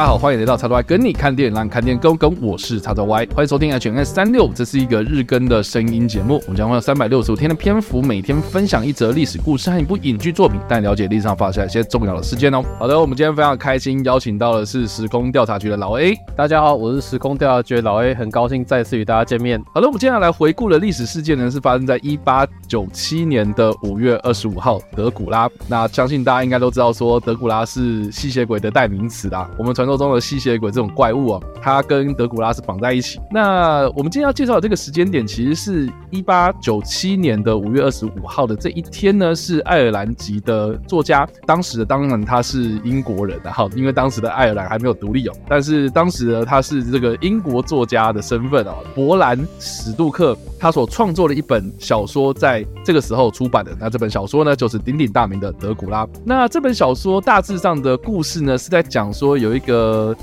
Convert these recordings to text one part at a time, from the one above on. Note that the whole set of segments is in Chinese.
大家好，欢迎来到叉叉 Y 跟你看电影，让你看电影更跟。我是叉叉 Y，欢迎收听 HNS 三六，这是一个日更的声音节目。我们将会有三百六十五天的篇幅，每天分享一则历史故事和一部影剧作品，带你了解历史上发生一些重要的事件哦。好的，我们今天非常开心，邀请到的是时空调查局的老 A。大家好，我是时空调查局的老 A，很高兴再次与大家见面。好的，我们接下来回顾的历史事件呢，是发生在一八九七年的五月二十五号，德古拉。那相信大家应该都知道，说德古拉是吸血鬼的代名词啦。我们传说中的吸血鬼这种怪物啊，它跟德古拉是绑在一起。那我们今天要介绍的这个时间点，其实是一八九七年的五月二十五号的这一天呢，是爱尔兰籍的作家，当时的当然他是英国人，然后因为当时的爱尔兰还没有独立哦，但是当时呢他是这个英国作家的身份啊，伯兰史杜克他所创作的一本小说，在这个时候出版的，那这本小说呢就是鼎鼎大名的《德古拉》。那这本小说大致上的故事呢，是在讲说有一个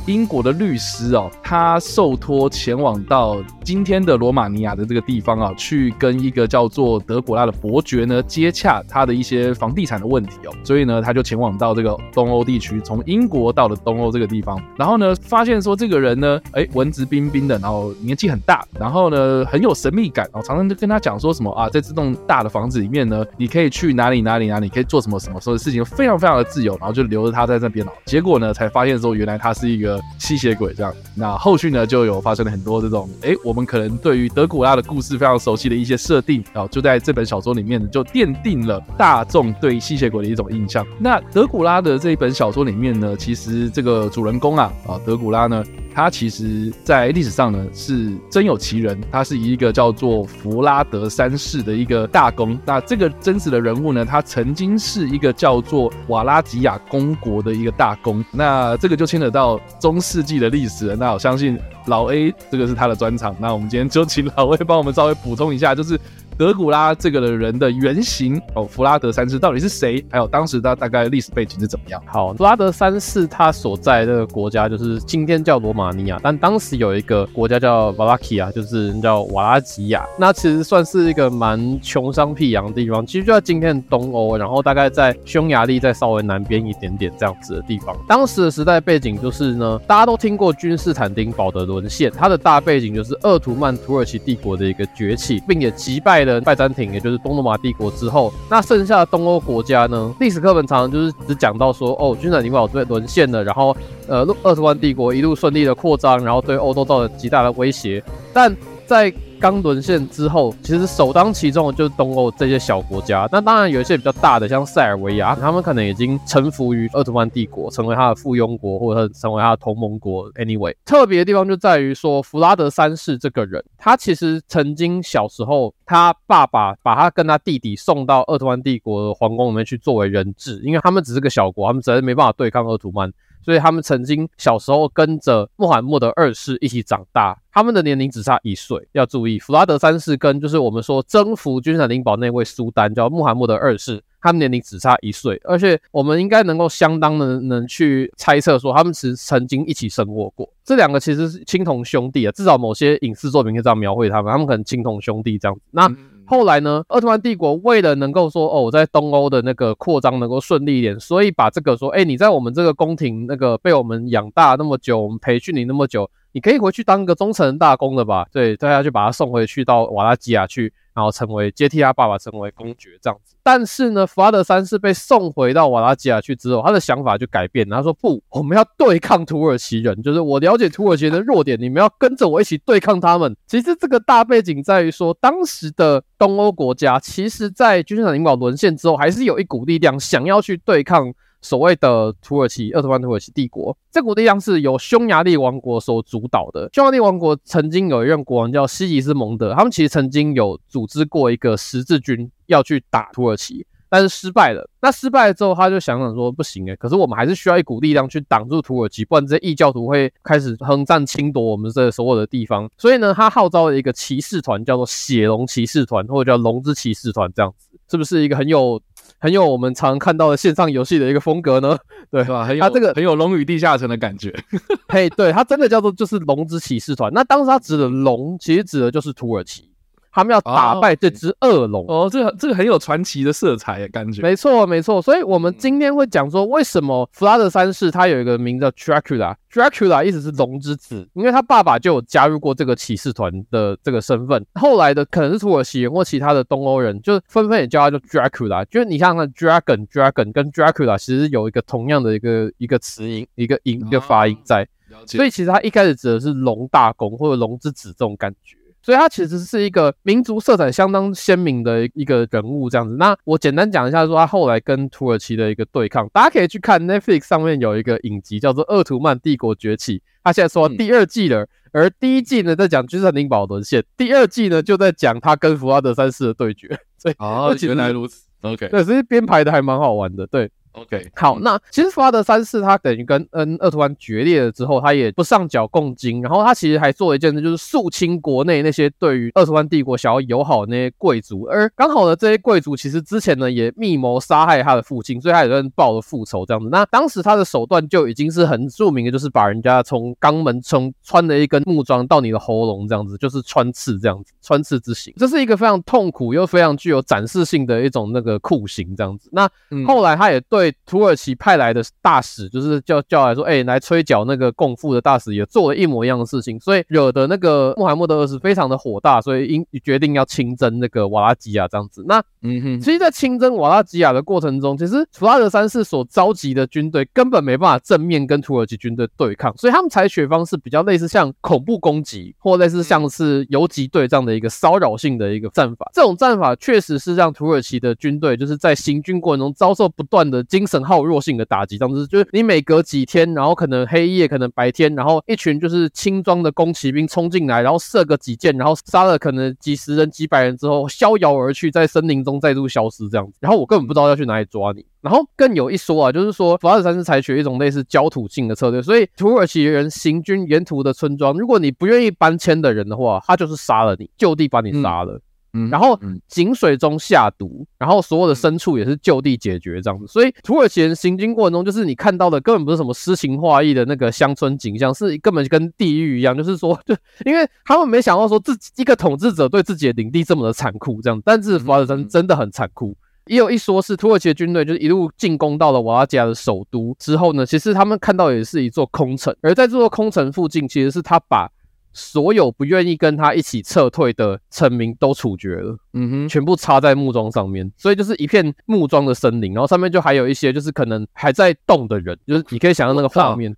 英国的律师哦，他受托前往。到今天的罗马尼亚的这个地方啊，去跟一个叫做德古拉的伯爵呢接洽他的一些房地产的问题哦，所以呢，他就前往到这个东欧地区，从英国到了东欧这个地方，然后呢，发现说这个人呢，哎，文质彬彬的，然后年纪很大，然后呢，很有神秘感，然后常常就跟他讲说什么啊，在这栋大的房子里面呢，你可以去哪里哪里哪里，可以做什么什么，所有事情非常非常的自由，然后就留着他在那边了。结果呢，才发现说原来他是一个吸血鬼这样。那后续呢，就有发生了很多这种。哎，我们可能对于德古拉的故事非常熟悉的一些设定，然后就在这本小说里面就奠定了大众对吸血鬼的一种印象。那德古拉的这一本小说里面呢，其实这个主人公啊，啊德古拉呢，他其实在历史上呢是真有其人，他是一个叫做弗拉德三世的一个大公。那这个真实的人物呢，他曾经是一个叫做瓦拉吉亚公国的一个大公。那这个就牵扯到中世纪的历史了。那我相信。老 A，这个是他的专长。那我们今天就请老 A 帮我们稍微补充一下，就是。德古拉这个的人的原型哦，弗拉德三世到底是谁？还有当时他大概历史背景是怎么样？好，弗拉德三世他所在的国家就是今天叫罗马尼亚，但当时有一个国家叫瓦拉基亚，就是叫瓦拉吉亚。那其实算是一个蛮穷乡僻壤的地方，其实就在今天的东欧，然后大概在匈牙利再稍微南边一点点这样子的地方。当时的时代背景就是呢，大家都听过君士坦丁堡的沦陷，它的大背景就是鄂图曼土耳其帝国的一个崛起，并且击败。拜占庭，也就是东罗马帝国之后，那剩下的东欧国家呢？历史课本常常就是只讲到说，哦，君士坦丁堡被沦陷了，然后呃，二十万帝国一路顺利的扩张，然后对欧洲造成极大的威胁，但在刚沦陷之后，其实首当其冲的就是东欧这些小国家。那当然有一些比较大的，像塞尔维亚，他们可能已经臣服于鄂图曼帝国，成为他的附庸国，或者成为他的同盟国。Anyway，特别的地方就在于说，弗拉德三世这个人，他其实曾经小时候，他爸爸把他跟他弟弟送到鄂图曼帝国的皇宫里面去作为人质，因为他们只是个小国，他们实在没办法对抗奥图曼。所以他们曾经小时候跟着穆罕默德二世一起长大，他们的年龄只差一岁。要注意，弗拉德三世跟就是我们说征服君士坦丁堡那位苏丹叫穆罕默德二世，他们年龄只差一岁，而且我们应该能够相当的能去猜测说，他们是曾经一起生活过。这两个其实是亲同兄弟啊，至少某些影视作品可以这样描绘他们，他们可能亲同兄弟这样子。那。后来呢，奥特曼帝国为了能够说哦，我在东欧的那个扩张能够顺利一点，所以把这个说，哎，你在我们这个宫廷那个被我们养大那么久，我们培训你那么久，你可以回去当个忠诚大公的吧？对，大家就把他送回去到瓦拉吉亚去。然后成为接替他爸爸成为公爵这样子，但是呢，弗拉德三世被送回到瓦拉吉亚去之后，他的想法就改变了。他说：“不，我们要对抗土耳其人，就是我了解土耳其人的弱点，你们要跟着我一起对抗他们。”其实这个大背景在于说，当时的东欧国家，其实在君士坦丁堡沦陷之后，还是有一股力量想要去对抗。所谓的土耳其鄂图曼土耳其帝国，这股力量是由匈牙利王国所主导的。匈牙利王国曾经有一任国王叫西吉斯蒙德，他们其实曾经有组织过一个十字军要去打土耳其，但是失败了。那失败了之后，他就想想说，不行诶，可是我们还是需要一股力量去挡住土耳其，不然这些异教徒会开始横占侵夺我们这所有的地方。所以呢，他号召了一个骑士团，叫做血龙骑士团，或者叫龙之骑士团，这样子是不是一个很有？很有我们常看到的线上游戏的一个风格呢，对吧？很有它这个很有龙与地下城的感觉。嘿，对，它真的叫做就是龙之骑士团。那当时它指的龙，其实指的就是土耳其。他们要打败这只恶龙。哦，这个这个很有传奇的色彩，感觉。没错，没错。所以我们今天会讲说，为什么弗拉德三世他有一个名字叫 Dracula，Dracula 意思是龙之子，因为他爸爸就有加入过这个骑士团的这个身份。后来的可能是土耳其人或其他的东欧人，就纷纷也叫他叫 Dracula。就是你像那 Dragon，Dragon 跟 Dracula 其实有一个同样的一个一个词音，一个音一个发音在。所以其实他一开始指的是龙大公或者龙之子这种感觉，所以他其实是一个民族色彩相当鲜明的一个人物这样子。那我简单讲一下，说他后来跟土耳其的一个对抗，大家可以去看 Netflix 上面有一个影集叫做《鄂图曼帝国崛起》，他现在说第二季了，而第一季呢在讲君士坦丁堡沦陷，第二季呢就在讲他跟福拉德三世的对决。所以哦，原来如此，OK，对，所以编排的还蛮好玩的，对。OK，好，那其实弗拉德三世他等于跟恩鄂图曼决裂了之后，他也不上缴贡金，然后他其实还做了一件事，就是肃清国内那些对于二图曼帝国想要友好的那些贵族，而刚好呢，这些贵族其实之前呢也密谋杀害他的父亲，所以他也算报了复仇这样子。那当时他的手段就已经是很著名的，就是把人家从肛门从穿了一根木桩到你的喉咙这样子，就是穿刺这样子，穿刺之刑，这是一个非常痛苦又非常具有展示性的一种那个酷刑这样子。那后来他也对。土耳其派来的大使，就是叫叫来说，哎、欸，来催缴那个共富的大使，也做了一模一样的事情，所以惹得那个穆罕默德二世非常的火大，所以因决定要亲征那个瓦拉吉亚这样子。那嗯哼，其实，在亲征瓦拉吉亚的过程中，其实弗拉德三世所召集的军队根本没办法正面跟土耳其军队对抗，所以他们采取的方式比较类似像恐怖攻击，或类似像是游击队这样的一个骚扰性的一个战法。这种战法确实是让土耳其的军队就是在行军过程中遭受不断的精神耗弱性的打击，这样子就是你每隔几天，然后可能黑夜，可能白天，然后一群就是轻装的弓骑兵冲进来，然后射个几箭，然后杀了可能几十人、几百人之后，逍遥而去，在森林中。再度消失这样子，然后我根本不知道要去哪里抓你。然后更有一说啊，就是说弗拉德三世采取一种类似焦土性的策略，所以土耳其人行军沿途的村庄，如果你不愿意搬迁的人的话，他就是杀了你，就地把你杀了。嗯，然后井水中下毒，然后所有的牲畜也是就地解决这样子。所以土耳其人行军过程中，就是你看到的根本不是什么诗情画意的那个乡村景象，是根本跟地狱一样。就是说，就因为他们没想到说自己一个统治者对自己的领地这么的残酷这样。但是弗拉德三世真的很残酷。也有一说是土耳其的军队就是一路进攻到了瓦拉吉亚的首都之后呢，其实他们看到也是一座空城，而在这座空城附近，其实是他把。所有不愿意跟他一起撤退的臣民都处决了，嗯哼，全部插在木桩上面，所以就是一片木桩的森林，然后上面就还有一些就是可能还在动的人，就是你可以想象那个画面，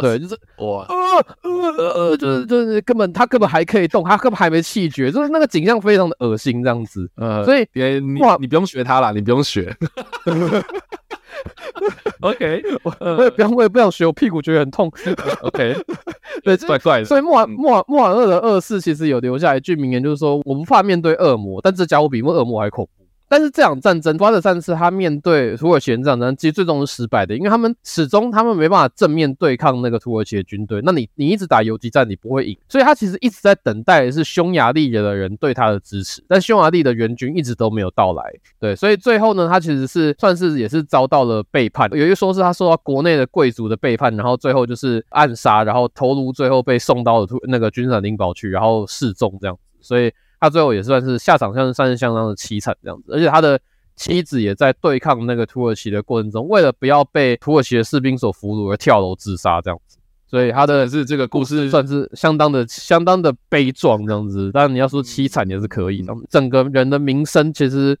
对，就是哇，呃呃呃，就是就是根本他根本还可以动，他根本还没气绝，就是那个景象非常的恶心这样子，呃，所以别你你不用学他啦，你不用学。OK，我我也不想，我也不想学，我屁股觉得很痛。OK，对，怪怪的。所以莫尔莫尔莫尔二的二世其实有留下一句名言，就是说我不怕面对恶魔，但这家伙比恶魔还恐怖。但是这场战争，瓜德三世他面对土耳其人这场战争，其实最终是失败的，因为他们始终他们没办法正面对抗那个土耳其的军队。那你你一直打游击战，你不会赢，所以他其实一直在等待的是匈牙利的人对他的支持，但匈牙利的援军一直都没有到来。对，所以最后呢，他其实是算是也是遭到了背叛。有一说是他受到国内的贵族的背叛，然后最后就是暗杀，然后头颅最后被送到了土那个君士坦丁堡去，然后示众这样子。所以。他最后也算是下场，像是算是相当的凄惨这样子，而且他的妻子也在对抗那个土耳其的过程中，为了不要被土耳其的士兵所俘虏而跳楼自杀这样子，所以他的是这个故事算是相当的相当的悲壮这样子，但你要说凄惨也是可以的，整个人的名声其实。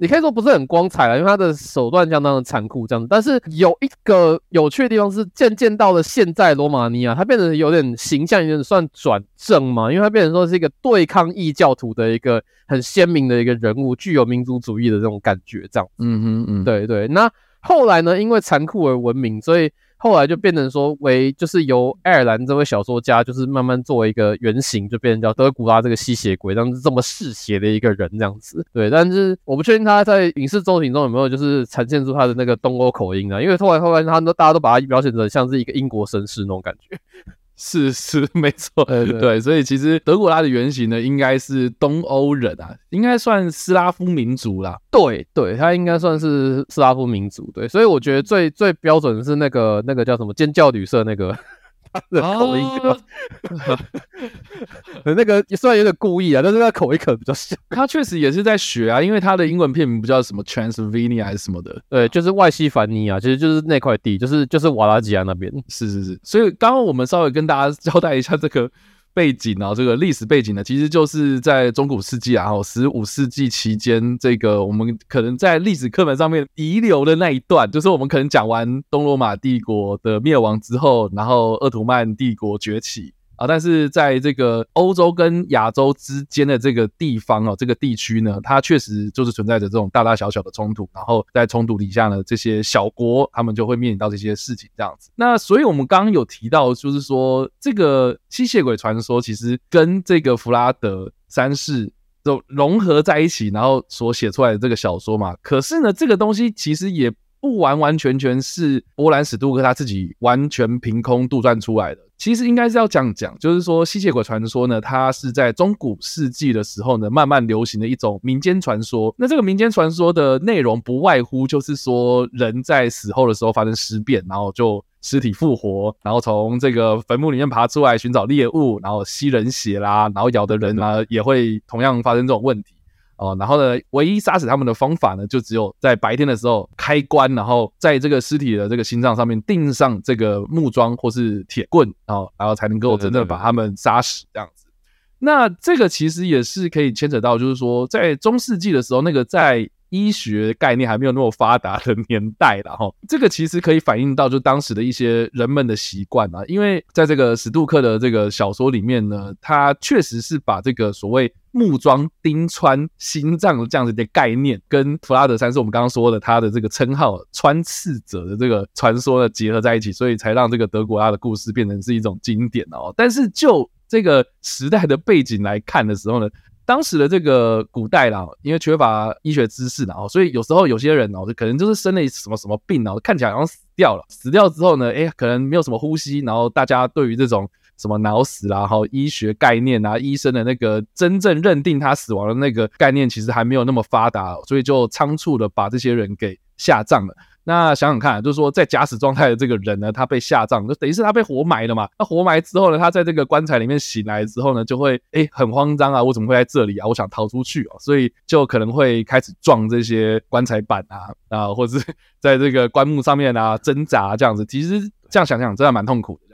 你可以说不是很光彩了，因为他的手段相当的残酷，这样子。但是有一个有趣的地方是，渐渐到了现在罗马尼亚，他变得有点形象，有点算转正嘛，因为他变成说是一个对抗异教徒的一个很鲜明的一个人物，具有民族主义的这种感觉，这样。嗯哼嗯，对对。那后来呢，因为残酷而闻名，所以。后来就变成说为就是由爱尔兰这位小说家，就是慢慢作为一个原型，就变成叫德古拉这个吸血鬼，这样子这么嗜血的一个人这样子。对，但是我不确定他在影视作品中有没有就是呈现出他的那个东欧口音啊，因为后来后来他都大家都把他表现成像是一个英国绅士那种感觉。是 是没错，对，对，对，所以其实德古拉的原型呢，应该是东欧人啊，应该算斯拉夫民族啦。对对，他应该算是斯拉夫民族。对，所以我觉得最最标准的是那个那个叫什么尖叫旅社那个 他的口音，那个虽然有点故意啊，但是他口音可能比较像。他确实也是在学啊，因为他的英文片名不叫什么 Transylvania 还是什么的，对，就是外西凡尼亚，其实就是那块地，就是就是瓦拉吉亚那边。是是是，所以刚刚我们稍微跟大家交代一下这个。背景啊，这个历史背景呢，其实就是在中古世纪啊，然后十五世纪期间，这个我们可能在历史课本上面遗留的那一段，就是我们可能讲完东罗马帝国的灭亡之后，然后鄂图曼帝国崛起。啊，但是在这个欧洲跟亚洲之间的这个地方哦，这个地区呢，它确实就是存在着这种大大小小的冲突。然后在冲突底下呢，这些小国他们就会面临到这些事情这样子。那所以我们刚刚有提到，就是说这个吸血鬼传说其实跟这个弗拉德三世都融合在一起，然后所写出来的这个小说嘛。可是呢，这个东西其实也不完完全全是波兰史杜克他自己完全凭空杜撰出来的。其实应该是要这样讲，就是说吸血鬼传说呢，它是在中古世纪的时候呢，慢慢流行的一种民间传说。那这个民间传说的内容不外乎就是说，人在死后的时候发生尸变，然后就尸体复活，然后从这个坟墓里面爬出来寻找猎物，然后吸人血啦，然后咬的人呢也会同样发生这种问题。哦，然后呢，唯一杀死他们的方法呢，就只有在白天的时候开棺，然后在这个尸体的这个心脏上面钉上这个木桩或是铁棍，然后然后才能够真正把他们杀死这样子。那这个其实也是可以牵扯到，就是说在中世纪的时候，那个在医学概念还没有那么发达的年代了哈，这个其实可以反映到就当时的一些人们的习惯啊，因为在这个史杜克的这个小说里面呢，他确实是把这个所谓木桩钉穿心脏的这样子的概念，跟弗拉德三世我们刚刚说的他的这个称号穿刺者的这个传说呢结合在一起，所以才让这个德古拉的故事变成是一种经典哦。但是就这个时代的背景来看的时候呢，当时的这个古代啦，因为缺乏医学知识，然后所以有时候有些人哦，可能就是生了什么什么病，然后看起来好像死掉了。死掉之后呢，哎，可能没有什么呼吸，然后大家对于这种什么脑死啦，然后医学概念啊，医生的那个真正认定他死亡的那个概念，其实还没有那么发达，所以就仓促的把这些人给下葬了。那想想看，就是说在假死状态的这个人呢，他被下葬，就等于是他被活埋了嘛。那活埋之后呢，他在这个棺材里面醒来之后呢，就会哎很慌张啊，我怎么会在这里啊？我想逃出去啊，所以就可能会开始撞这些棺材板啊啊，或者是在这个棺木上面啊挣扎这样子。其实这样想想，真的蛮痛苦的。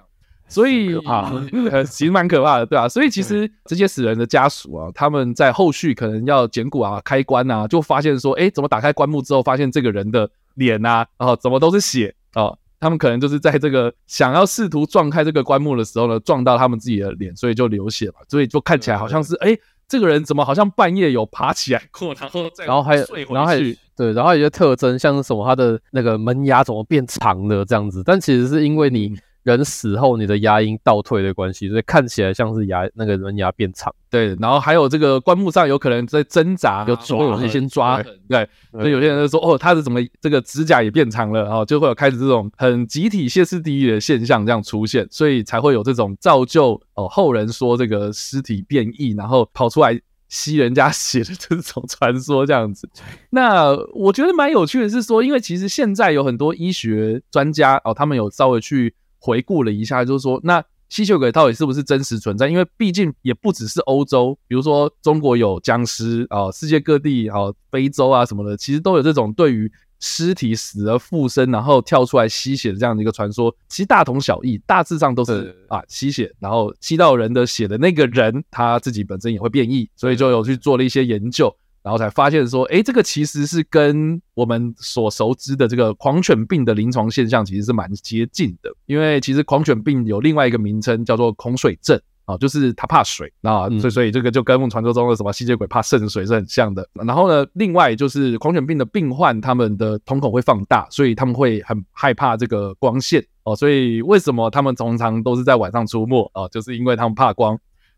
所以啊，呃，其实蛮可怕的，对啊。所以其实这些死人的家属啊，他们在后续可能要捡骨啊、开棺啊，就发现说，哎，怎么打开棺木之后，发现这个人的。脸呐、啊，哦，怎么都是血哦？他们可能就是在这个想要试图撞开这个棺木的时候呢，撞到他们自己的脸，所以就流血嘛。所以就看起来好像是，哎，这个人怎么好像半夜有爬起来过，然后再然后还有然后还有对，然后有些特征像是什么，他的那个门牙怎么变长了这样子？但其实是因为你。人死后，你的牙龈倒退的关系，所以看起来像是牙那个门牙变长。对，然后还有这个棺木上有可能在挣扎，有抓，有一些抓痕。对，对对，所以有些人就说，哦，他是怎么这个指甲也变长了，然后就会有开始这种很集体歇斯底里的现象这样出现，所以才会有这种造就哦后人说这个尸体变异，然后跑出来吸人家 血的这种传说这样子。那我觉得蛮有趣的是说，因为其实现在有很多医学专家哦，他们有稍微去。回顾了一下，就是说，那吸血鬼到底是不是真实存在？因为毕竟也不只是欧洲，比如说中国有僵尸啊，世界各地啊，非洲啊什么的，其实都有这种对于尸体死而复生，然后跳出来吸血的这样的一个传说。其实大同小异，大致上都是啊吸血，然后吸到人的血的那个人，他自己本身也会变异，所以就有去做了一些研究。然后才发现说，诶，这个其实是跟我们所熟知的这个狂犬病的临床现象其实是蛮接近的。因为其实狂犬病有另外一个名称叫做恐水症啊，就是它怕水啊，所以所以这个就跟我们传说中的什么吸血鬼怕渗水是很像的。然后呢，另外就是狂犬病的病患他们的瞳孔会放大，所以他们会很害怕这个光线哦。所以为什么他们通常都是在晚上出没啊？就是因为他们怕光。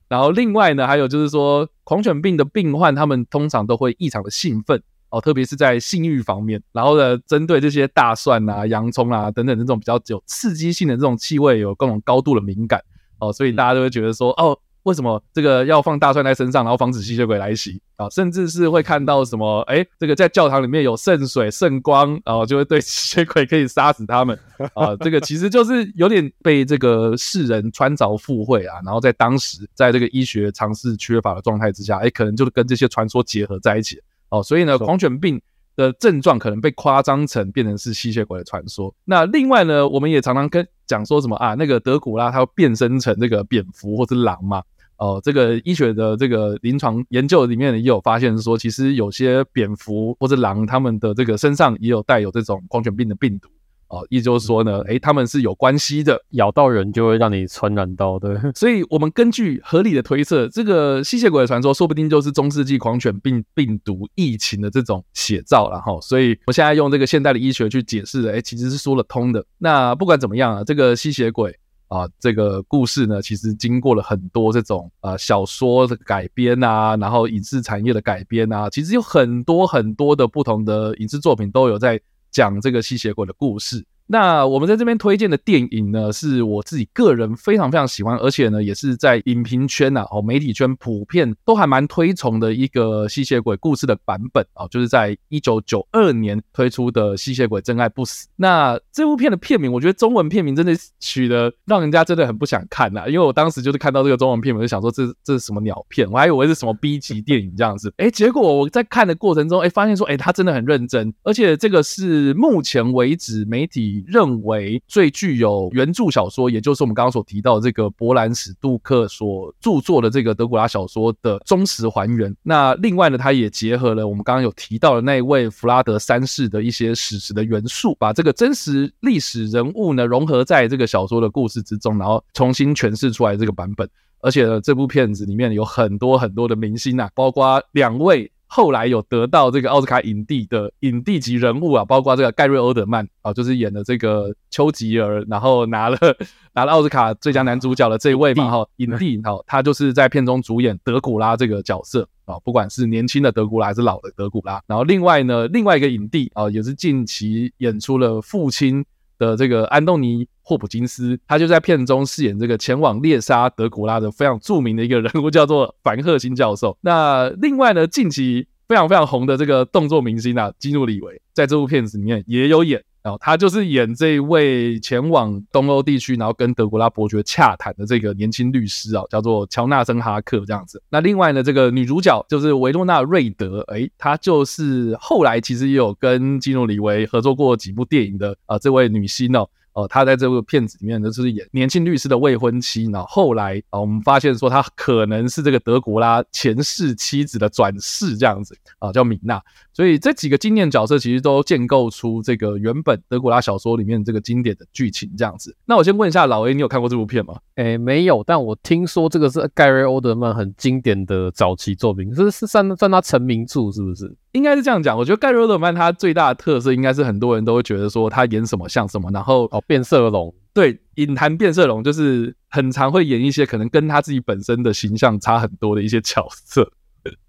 然后另外呢，还有就是说，狂犬病的病患他们通常都会异常的兴奋哦，特别是在性欲方面。然后呢，针对这些大蒜啊、洋葱啊等等这种比较有刺激性的这种气味，有各种高度的敏感哦，所以大家都会觉得说，哦，为什么这个要放大蒜在身上，然后防止吸血鬼来袭啊？甚至是会看到什么，哎，这个在教堂里面有圣水、圣光，然后就会对吸血鬼可以杀死他们 啊。这个其实就是有点被这个世人穿凿附会啊。然后在当时，在这个医学常识缺乏的状态之下，哎，可能就跟这些传说结合在一起哦。所以呢，狂犬病的症状可能被夸张成变成是吸血鬼的传说。那另外呢，我们也常常跟讲说什么啊，那个德古拉他会变身成这个蝙蝠或者狼嘛？哦，这个医学的这个临床研究里面也有发现说，其实有些蝙蝠或者狼，他们的这个身上也有带有这种狂犬病的病毒。哦，意思就是说呢，诶，他们是有关系的，咬到人就会让你传染到的。所以，我们根据合理的推测，这个吸血鬼的传说说不定就是中世纪狂犬病病毒疫情的这种写照了哈。所以，我现在用这个现代的医学去解释，诶，其实是说得通的。那不管怎么样啊，这个吸血鬼啊，这个故事呢，其实经过了很多这种呃小说的改编啊，然后影视产业的改编啊，其实有很多很多的不同的影视作品都有在。讲这个吸血鬼的故事。那我们在这边推荐的电影呢，是我自己个人非常非常喜欢，而且呢，也是在影评圈呐、哦，媒体圈普遍都还蛮推崇的一个吸血鬼故事的版本啊，就是在一九九二年推出的《吸血鬼真爱不死》。那这部片的片名，我觉得中文片名真的取得让人家真的很不想看呐，因为我当时就是看到这个中文片名，就想说这这是什么鸟片，我还以为是什么 B 级电影这样子。哎，结果我在看的过程中，哎，发现说，哎，他真的很认真，而且这个是目前为止媒体认为最具有原著小说，也就是我们刚刚所提到的这个伯兰史杜克所著作的这个德古拉小说的忠实还原。那另外呢，他也结合了我们刚刚有提到的那位弗拉德三世的一些史实的元素，把这个真实历史人物呢融合在这个小说的故事之中，然后重新诠释出来这个版本。而且呢，这部片子里面有很多很多的明星啊，包括两位。后来有得到这个奥斯卡影帝的影帝级人物啊，包括这个盖瑞欧德曼啊，就是演的这个丘吉尔，然后拿了 拿了奥斯卡最佳男主角的这一位嘛，哈，影帝，哈，他就是在片中主演德古拉这个角色啊，不管是年轻的德古拉还是老的德古拉。然后另外呢，另外一个影帝啊，也是近期演出了父亲的这个安东尼。霍普金斯，他就在片中饰演这个前往猎杀德古拉的非常著名的一个人物，叫做凡赫辛教授。那另外呢，近期非常非常红的这个动作明星啊，基努里维，在这部片子里面也有演。然后他就是演这一位前往东欧地区，然后跟德古拉伯爵洽谈的这个年轻律师啊，叫做乔纳森哈克这样子。那另外呢，这个女主角就是维诺纳瑞德，诶，她就是后来其实也有跟基努里维合作过几部电影的啊，这位女星哦。哦，他在这部片子里面，就是演年轻律师的未婚妻。然后后来啊，我们发现说他可能是这个德古拉前世妻子的转世这样子啊，叫米娜。所以这几个经典角色其实都建构出这个原本德古拉小说里面这个经典的剧情这样子。那我先问一下老 A，你有看过这部片吗？诶，没有，但我听说这个是盖瑞欧德曼很经典的早期作品，是是算算他成名作是不是？应该是这样讲。我觉得盖瑞欧德曼他最大的特色应该是很多人都会觉得说他演什么像什么，然后哦变色龙，对，影坛变色龙就是很常会演一些可能跟他自己本身的形象差很多的一些角色。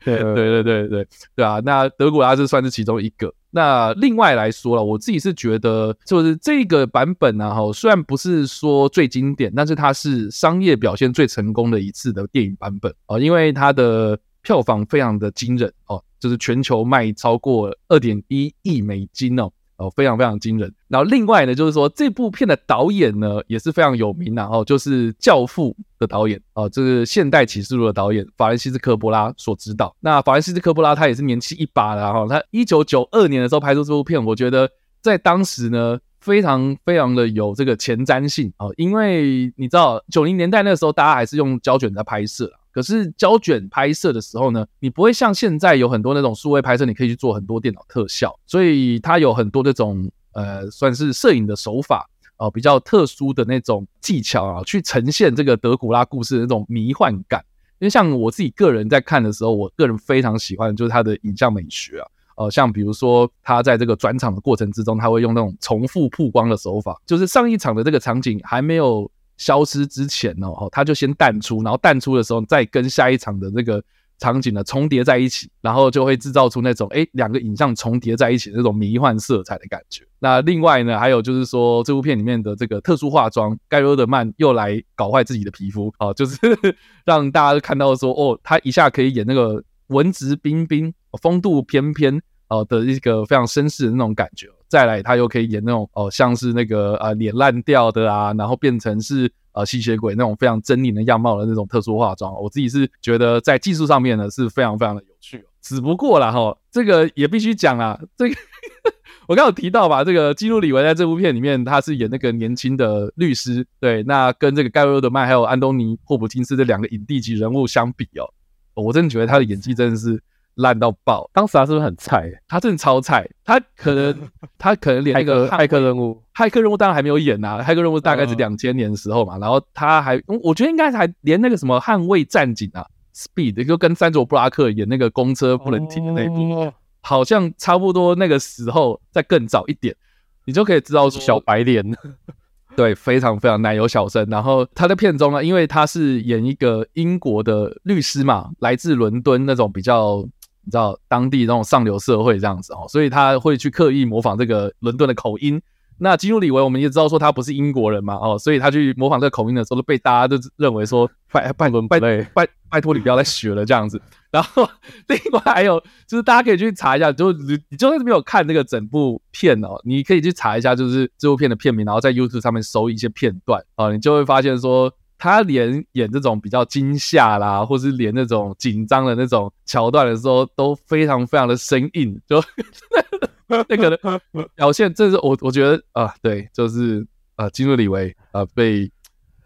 对对对对对对啊！那德古拉是算是其中一个。那另外来说了，我自己是觉得，就是这个版本呢，哈，虽然不是说最经典，但是它是商业表现最成功的一次的电影版本哦，因为它的票房非常的惊人哦，就是全球卖超过二点一亿美金哦。哦，非常非常惊人。然后另外呢，就是说这部片的导演呢也是非常有名，然后就是《教父》的导演哦，就是《现代启示录》的导演法兰西斯科波拉所指导。那法兰西斯科波拉他也是年轻一把的哈，他一九九二年的时候拍出这部片，我觉得在当时呢非常非常的有这个前瞻性哦，因为你知道九零年代那个时候大家还是用胶卷在拍摄。可是胶卷拍摄的时候呢，你不会像现在有很多那种数位拍摄，你可以去做很多电脑特效，所以它有很多那种呃，算是摄影的手法啊、呃，比较特殊的那种技巧啊，去呈现这个德古拉故事的那种迷幻感。因为像我自己个人在看的时候，我个人非常喜欢就是它的影像美学啊，呃，像比如说他在这个转场的过程之中，他会用那种重复曝光的手法，就是上一场的这个场景还没有消失之前呢，哦，他就先淡出，然后淡出的时候再跟下一场的这个场景呢重叠在一起，然后就会制造出那种诶两个影像重叠在一起的那种迷幻色彩的感觉。那另外呢，还有就是说这部片里面的这个特殊化妆，盖洛德曼又来搞坏自己的皮肤啊，就是 让大家看到说哦，他一下可以演那个文质彬彬、风度翩翩啊的一个非常绅士的那种感觉。再来，他又可以演那种哦，像是那个呃脸烂掉的啊，然后变成是呃吸血鬼那种非常狰狞的样貌的那种特殊化妆，我自己是觉得在技术上面呢是非常非常的有趣。只不过啦哈，这个也必须讲啦，这个 我刚有提到吧，这个基努里维在这部片里面他是演那个年轻的律师，对，那跟这个盖洛德曼还有安东尼霍普金斯这两个影帝级人物相比哦，我真的觉得他的演技真的是。烂到爆！当时他是不是很菜？他真的超菜。他可能，他可能连那个骇客任务，骇客任务当然还没有演呐。骇客任务大概是两千年的时候嘛。然后他还，我觉得应该还连那个什么捍卫战警啊，Speed 就跟三卓布拉克演那个公车不能停的那部，好像差不多那个时候再更早一点，你就可以知道小白脸。对，非常非常奶油小生。然后他在片中呢，因为他是演一个英国的律师嘛，来自伦敦那种比较。你知道当地那种上流社会这样子哦，所以他会去刻意模仿这个伦敦的口音。那基努里维我们也知道说他不是英国人嘛哦，所以他去模仿这个口音的时候，都被大家都认为说拜拜拜拜拜拜托你不要再学了这样子。然后另外还有就是大家可以去查一下，就你你就算是没有看这个整部片哦，你可以去查一下就是这部片的片名，然后在 YouTube 上面搜一些片段哦，你就会发现说。他连演这种比较惊吓啦，或是连那种紧张的那种桥段的时候，都非常非常的生硬，就 那个的表现，这是我我觉得啊，对，就是啊，基努李维啊，被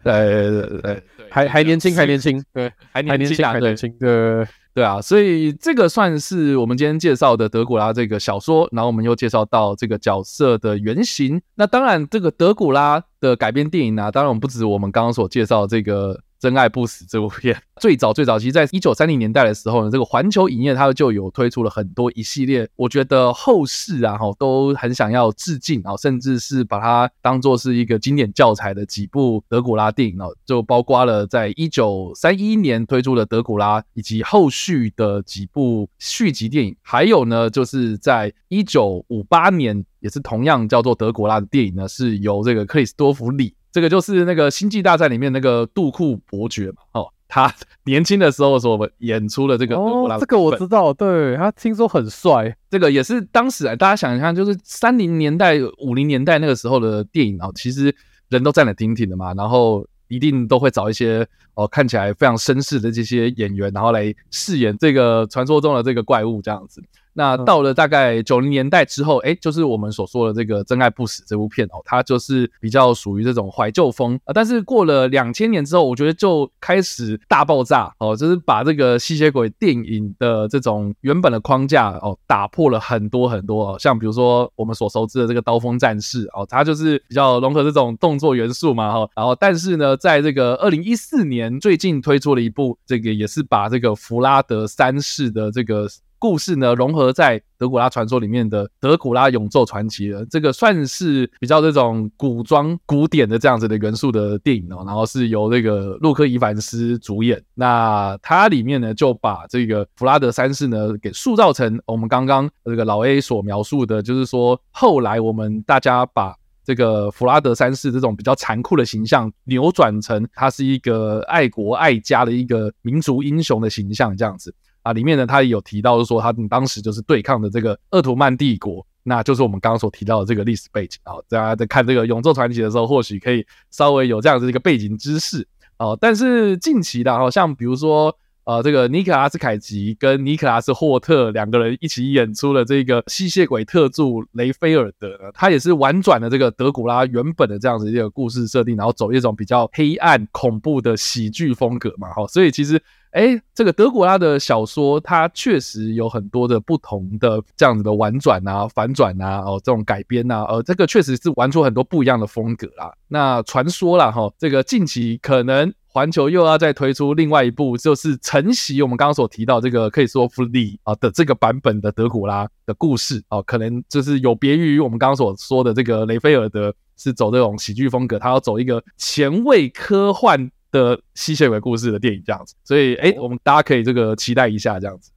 呃呃，还还年轻，还年轻，对，还年轻，还年轻，对。对啊，所以这个算是我们今天介绍的德古拉这个小说，然后我们又介绍到这个角色的原型。那当然，这个德古拉的改编电影呢、啊，当然我们不止我们刚刚所介绍这个。真爱不死这部片 最早最早，其实在一九三零年代的时候呢，这个环球影业它就有推出了很多一系列，我觉得后世啊哈都很想要致敬啊，甚至是把它当做是一个经典教材的几部德古拉电影哦，就包括了在一九三一年推出的德古拉，以及后续的几部续集电影，还有呢就是在一九五八年也是同样叫做德古拉的电影呢，是由这个克里斯多弗里。这个就是那个《星际大战》里面那个杜库伯爵嘛，哦，他 年轻的时候所演出的这个哦，这个我知道，对，他听说很帅，这个也是当时大家想一下，就是三零年代、五零年代那个时候的电影啊，其实人都站得挺挺的嘛，然后一定都会找一些哦看起来非常绅士的这些演员，然后来饰演这个传说中的这个怪物这样子。那到了大概九零年代之后，哎，就是我们所说的这个《真爱不死》这部片哦，它就是比较属于这种怀旧风啊。但是过了两千年之后，我觉得就开始大爆炸哦，就是把这个吸血鬼电影的这种原本的框架哦，打破了很多很多哦。像比如说我们所熟知的这个《刀锋战士》哦，它就是比较融合这种动作元素嘛哈。然后，但是呢，在这个二零一四年最近推出了一部，这个也是把这个弗拉德三世的这个。故事呢，融合在德古拉传说里面的《德古拉永昼传奇》了，这个算是比较这种古装古典的这样子的元素的电影哦，然后是由这个洛克·伊凡斯主演。那它里面呢，就把这个弗拉德三世呢给塑造成我们刚刚这个老 A 所描述的，就是说后来我们大家把这个弗拉德三世这种比较残酷的形象扭转成他是一个爱国爱家的一个民族英雄的形象，这样子。啊，里面呢，他也有提到，就说他当时就是对抗的这个鄂图曼帝国，那就是我们刚刚所提到的这个历史背景啊。大家在看这个《永昼传奇》的时候，或许可以稍微有这样子一个背景知识啊。但是近期的，好像比如说，呃，这个尼克拉斯凯奇跟尼克拉斯霍特两个人一起演出了这个吸血鬼特助雷菲尔德，他也是婉转了这个德古拉原本的这样子一个故事设定，然后走一种比较黑暗恐怖的喜剧风格嘛。哈，所以其实。哎，这个德古拉的小说，它确实有很多的不同的这样子的婉转啊、反转啊，哦，这种改编啊，呃，这个确实是玩出很多不一样的风格啦。那传说啦，哈，这个近期可能环球又要再推出另外一部，就是承袭我们刚刚所提到这个克里斯托弗里啊的这个版本的德古拉的故事哦，可能就是有别于我们刚刚所说的这个雷菲尔德是走这种喜剧风格，他要走一个前卫科幻。的吸血鬼故事的电影这样子。所以，哎、欸，我们大家可以这个期待一下这样子。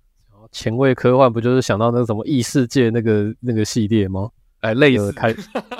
前卫科幻不就是想到那个什么异世界那个那个系列吗？哎、欸，类似开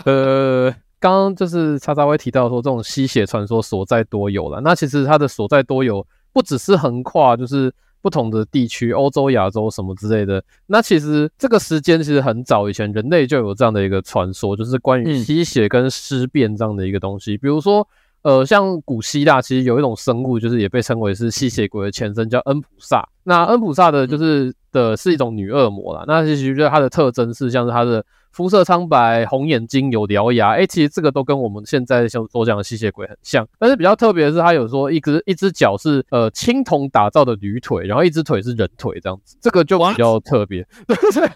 呃。刚刚就是叉叉威提到说，这种吸血传说所在多有了。那其实它的所在多有，不只是横跨就是不同的地区，欧洲、亚洲什么之类的。那其实这个时间其实很早以前，人类就有这样的一个传说，就是关于吸血跟尸变这样的一个东西。嗯、比如说，呃，像古希腊其实有一种生物，就是也被称为是吸血鬼的前身，叫恩普萨。那恩普萨的就是的是一种女恶魔啦。那其实就是它的特征是像是它的。肤色苍白，红眼睛，有獠牙。哎、欸，其实这个都跟我们现在像所讲的吸血鬼很像。但是比较特别的是，它有说一只一只脚是呃青铜打造的驴腿，然后一只腿是人腿这样子，这个就比较特别。对对，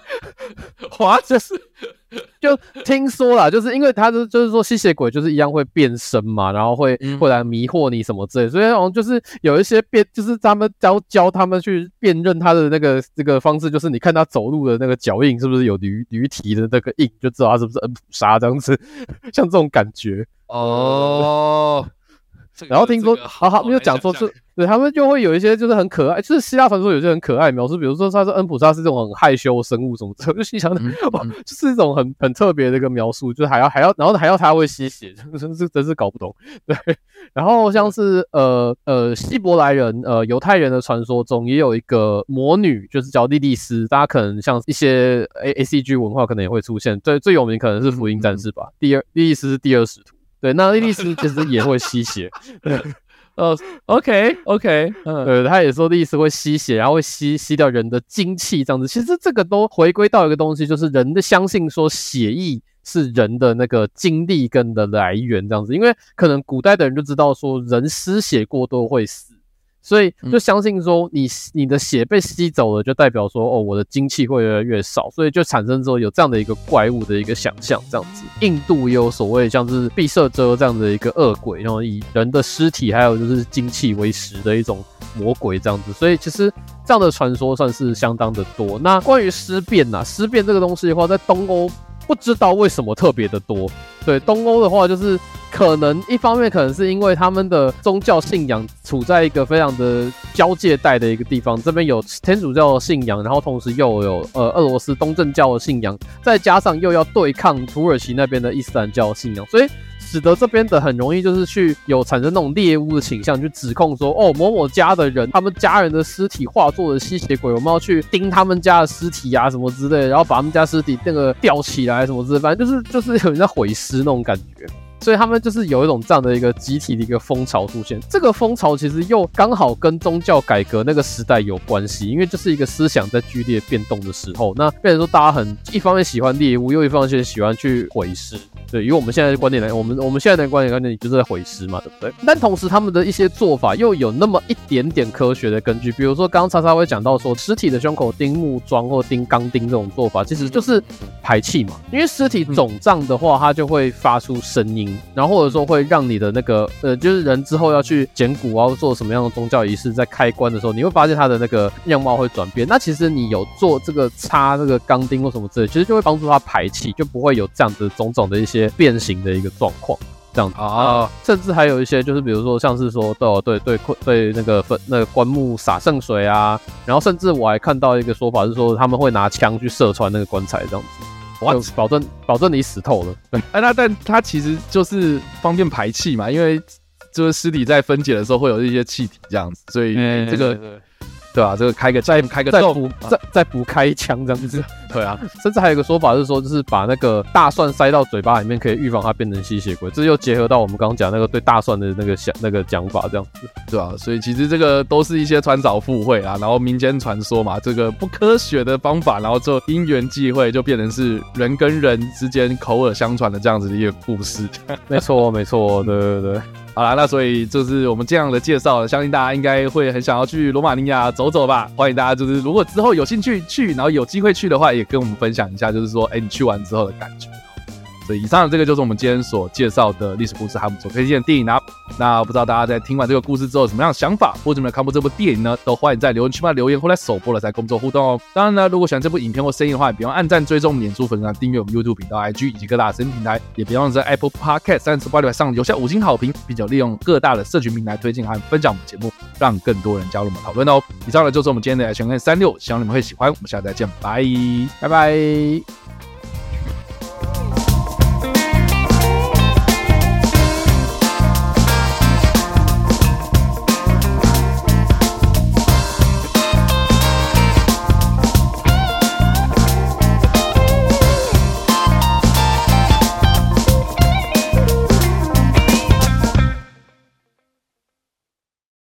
哇，这是。就听说啦，就是因为他是就是说吸血鬼就是一样会变身嘛，然后会会来迷惑你什么之类，所以好像就是有一些变，就是他们教教他们去辨认他的那个这个方式，就是你看他走路的那个脚印是不是有驴驴蹄的那个印，就知道他是不是恩普沙这样子，像这种感觉哦。然后听说，好好没有讲错是。对，他们就会有一些就是很可爱，就是希腊传说有些很可爱描述，比如说他说恩普萨是这种很害羞生物什么的，就心想的哇，就是一种很很特别的一个描述，就是还要还要，然后还要他会吸血，真是真是搞不懂。对，然后像是呃呃希伯来人呃犹太人的传说中也有一个魔女，就是叫莉莉丝，大家可能像一些 A A C G 文化可能也会出现，最最有名可能是福音战士吧，第二莉莉丝是第二使徒，对，那莉莉丝其实也会吸血。对哦、，OK，OK，嗯，对，他也说的意思会吸血，然后会吸吸掉人的精气这样子。其实这个都回归到一个东西，就是人的相信说血液是人的那个精力跟的来源这样子。因为可能古代的人就知道说人失血过多会死。所以就相信说你你的血被吸走了，就代表说哦，我的精气会越来越少，所以就产生之后有这样的一个怪物的一个想象这样子。印度也有所谓像是毕舍遮这样的一个恶鬼，然后以人的尸体还有就是精气为食的一种魔鬼这样子。所以其实这样的传说算是相当的多。那关于尸变呐，尸变这个东西的话，在东欧不知道为什么特别的多。对，东欧的话就是。可能一方面可能是因为他们的宗教信仰处在一个非常的交界带的一个地方，这边有天主教的信仰，然后同时又有呃俄罗斯东正教的信仰，再加上又要对抗土耳其那边的伊斯兰教的信仰，所以使得这边的很容易就是去有产生那种猎物的倾向，去指控说哦某某家的人，他们家人的尸体化作了吸血鬼，我们要去盯他们家的尸体啊什么之类，然后把他们家尸体那个吊起来什么之类，反正就是就是有人在毁尸那种感觉。所以他们就是有一种这样的一个集体的一个风潮出现，这个风潮其实又刚好跟宗教改革那个时代有关系，因为就是一个思想在剧烈变动的时候，那变成说大家很一方面喜欢猎巫，又一方面喜欢去毁尸。对，以我们现在的观点来，我们我们现在的观点观点就是在毁尸嘛，对不对？但同时他们的一些做法又有那么一点点科学的根据，比如说刚刚叉叉会讲到说，尸体的胸口钉木桩或钉钢钉这种做法，其实就是排气嘛，因为尸体肿胀的话，它就会发出声音，然后或者说会让你的那个呃，就是人之后要去捡骨啊，做什么样的宗教仪式，在开棺的时候，你会发现它的那个样貌会转变。那其实你有做这个插这个钢钉或什么之类，其实就会帮助它排气，就不会有这样子种种的一些。变形的一个状况，这样子啊，甚至还有一些就是比如说像是说，对对对对那个坟那个棺木洒圣水啊，然后甚至我还看到一个说法是说他们会拿枪去射穿那个棺材这样子，哇，保证保证你死透了。对，哎，那但它其实就是方便排气嘛，因为就是尸体在分解的时候会有一些气体这样子，所以这个。对啊，这个开个再开个再补再再补开一枪这样子，对啊，甚至还有一个说法是说，就是把那个大蒜塞到嘴巴里面，可以预防它变成吸血鬼。这又结合到我们刚刚讲那个对大蒜的那个想那个讲法这样子，对啊，所以其实这个都是一些穿凿附会啊，然后民间传说嘛，这个不科学的方法，然后就因缘际会就变成是人跟人之间口耳相传的这样子的一个故事。没错，没错，对对对。好啦，那所以就是我们这样的介绍，相信大家应该会很想要去罗马尼亚走走吧。欢迎大家，就是如果之后有兴趣去，然后有机会去的话，也跟我们分享一下，就是说，哎，你去完之后的感觉。所以以上的这个就是我们今天所介绍的历史故事，还有我们所推荐的电影啊。那不知道大家在听完这个故事之后有什么样的想法，或者有没有看过这部电影呢？都欢迎在留言区嘛留言，或在首播了再工作互动哦。当然呢，如果喜欢这部影片或声音的话，也别忘按赞、追踪、点出粉丝团、订阅我们 YouTube 频道、IG 以及各大声音平台，也别忘了在 Apple Podcast 三十八里上留下五星好评，并且利用各大的社群平台推荐和分享我们节目，让更多人加入我们讨论哦。以上呢就是我们今天的 H&M 365，希望你们会喜欢。我们下次再见，拜拜拜。